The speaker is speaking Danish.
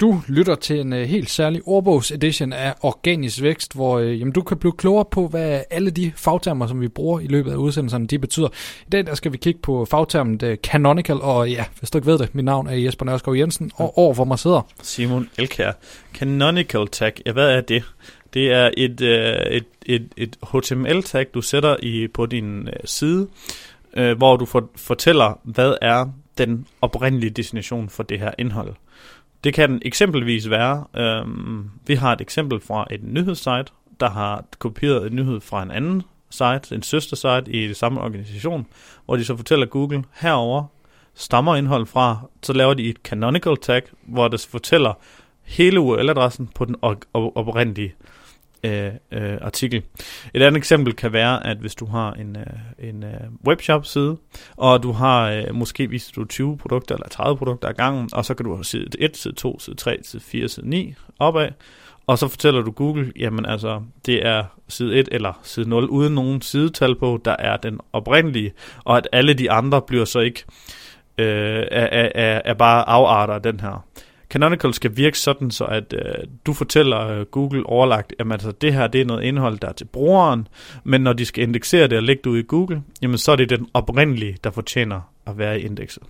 Du lytter til en uh, helt særlig ordbogs-edition af Organisk Vækst, hvor uh, jamen, du kan blive klogere på, hvad alle de fagtermer, som vi bruger i løbet af udsendelserne, de betyder. I dag der skal vi kigge på fagtermen uh, canonical, og ja, hvis du ikke ved det, mit navn er Jesper Nørskov Jensen, og over for mig sidder... Simon Elkær. Canonical tag, ja, hvad er det? Det er et, uh, et, et, et HTML-tag, du sætter i på din side, hvor du for, fortæller, hvad er den oprindelige destination for det her indhold. Det kan eksempelvis være, øhm, vi har et eksempel fra et nyhedssite, der har kopieret en nyhed fra en anden site, en søstersite i det samme organisation, hvor de så fortæller Google, herover stammer indhold fra, så laver de et canonical tag, hvor det fortæller hele URL-adressen på den oprindelige øh, øh, artikel. Et andet eksempel kan være, at hvis du har en, øh, en øh, webshop-side, og du har, øh, måske viser du 20 produkter eller 30 produkter ad gangen, og så kan du have side 1, side 2, side 3, side 4, side 9 opad, og så fortæller du Google, jamen altså, det er side 1 eller side 0, uden nogen sidetal på, der er den oprindelige, og at alle de andre bliver så ikke, øh, er, er, er bare afarter af den her. Canonical skal virke sådan, så at øh, du fortæller øh, Google overlagt, at altså, det her det er noget indhold, der er til brugeren, men når de skal indeksere det og lægge det ud i Google, jamen så er det den oprindelige, der fortjener at være i indekset.